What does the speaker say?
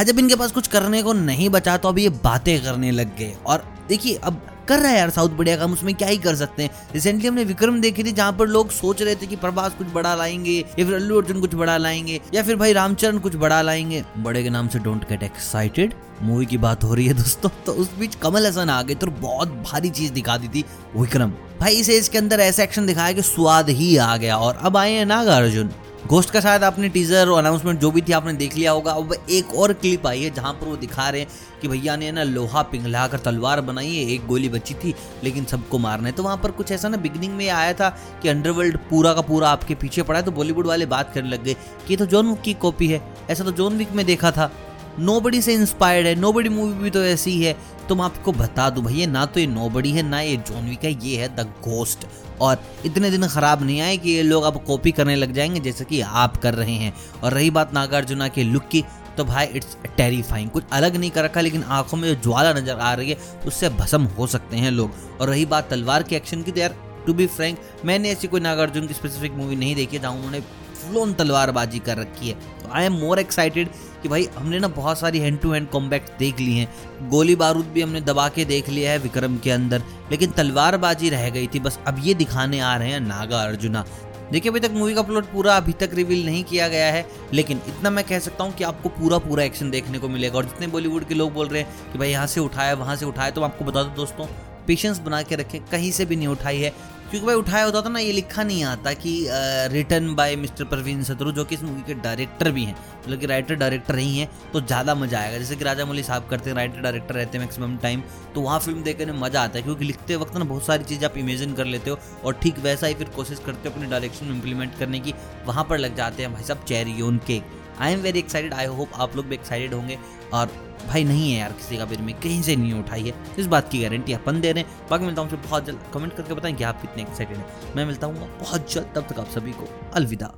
भाई जब इनके पास कुछ करने को नहीं बचा तो अब ये बातें करने लग गए। और देखिए, अब कर रहा है यार साउथ बढ़िया काम, उसमें क्या ही कर सकते हैं। रिसेंटली हमने विक्रम देखी थी, जहाँ पर लोग सोच रहे थे कि प्रभास कुछ बड़ा लाएँगे, या फिर अल्लू अर्जुन कुछ बड़ा लाएँगे, या फिर भाई रामचरण कुछ बड़ा लाएँगे। बड़े के नाम से डोंट गेट एक्साइटेड मूवी की बात हो रही है दोस्तों तो उस बीच कमल हसन आ गए तो बहुत भारी चीज़ दिखा दी थी विक्रम। भाई इसे इसके अंदर ऐसा एक्शन दिखाया कि स्वाद ही आ गया, और अब आए हैं नागा अर्जुन गोस्ट का शायद आपने टीजर और अनाउंसमेंट जो भी थी आपने देख लिया होगा। अब एक और क्लिप आई है जहाँ पर वो दिखा रहे हैं कि भैया ने ना लोहा पिघला कर तलवार बनाई है, एक गोली बची थी, लेकिन सबको मारना है। तो वहाँ पर कुछ ऐसा ना बिगनिंग में आया था कि अंडरवर्ल्ड पूरा का पूरा आपके पीछे पड़ा है तो बॉलीवुड वाले बात करने लग गए कि तो जॉन की कॉपी है। ऐसा तो जॉन विक में देखा था। नो से इंस्पायर्ड है नो मूवी भी तो ऐसी ही है। तो मैं आपको बता दूँ भैया, ना तो ये नो है, ना ये जॉन विक है, ये है द गोस्ट और इतने दिन खराब नहीं आए कि ये लोग अब कॉपी करने लग जाएँगे, जैसे कि आप कर रहे हैं। और रही बात नागार्जुना के लुक की तो भाई इट्स टेरिफाइंग कुछ अलग नहीं कर रखा, लेकिन आँखों में जो ज्वाला नज़र आ रही है, उससे भस्म हो सकते हैं लोग। और रही बात तलवार के एक्शन की तो यार टू बी फ्रैंक मैंने ऐसी कोई नागार्जुन की स्पेसिफिक मूवी नहीं देखी जहाँ उन्होंने फुल तलवारबाजी कर रखी है। तो आई एम मोर एक्साइटेड कि भाई हमने ना बहुत सारी हैंड टू हैंड कॉम्बैक्ट देख ली हैं। गोली बारूद भी हमने दबा के देख लिया है विक्रम के अंदर, लेकिन तलवारबाजी रह गई थी। बस अब ये दिखाने आ रहे हैं नागा अर्जुना। देखिए, अभी तक मूवी का प्लॉट पूरा अभी तक रिवील नहीं किया गया है, लेकिन इतना मैं कह सकता हूँ कि आपको पूरा पूरा एक्शन देखने को मिलेगा। और जितने बॉलीवुड के लोग बोल रहे हैं कि भाई यहाँ से उठाया, वहाँ से उठाया तो आपको बता दो दोस्तों पेशेंस बना के रखें, कहीं से भी नहीं उठाई है। क्योंकि भाई उठाया होता था ना, ये लिखा नहीं आता कि return by mister Praveen Satru जो कि इस मूवी के डायरेक्टर भी हैं। मतलब कि राइटर डायरेक्टर ही हैं तो ज़्यादा मज़ा आएगा। जैसे कि राजा मौली साहब करते हैं राइटर डायरेक्टर रहते हैं मैक्सिमम टाइम तो वहाँ फ़िल्म देखने में मज़ा आता है। क्योंकि लिखते वक्त ना बहुत सारी चीज़ें आप इमेजिन कर लेते हो और ठीक वैसा ही फिर कोशिश करते हो अपने डायरेक्शन में इम्प्लीमेंट करने की। वहाँ पर लग जाते हैं भाई साहब cherry on cake I am very excited I hope आप लोग भी एक्साइटेड होंगे। और भाई नहीं है यार किसी का बिल में कहीं से नहीं उठाई है। इस बात की गारंटी अपन दे रहे हैं। बाकी मिलता हूँ बहुत जल्द। कमेंट करके बताएँ कि आप कितने एक्साइटेड हैं। मैं मिलता हूँ बहुत जल्द। तब तक आप सभी को अलविदा।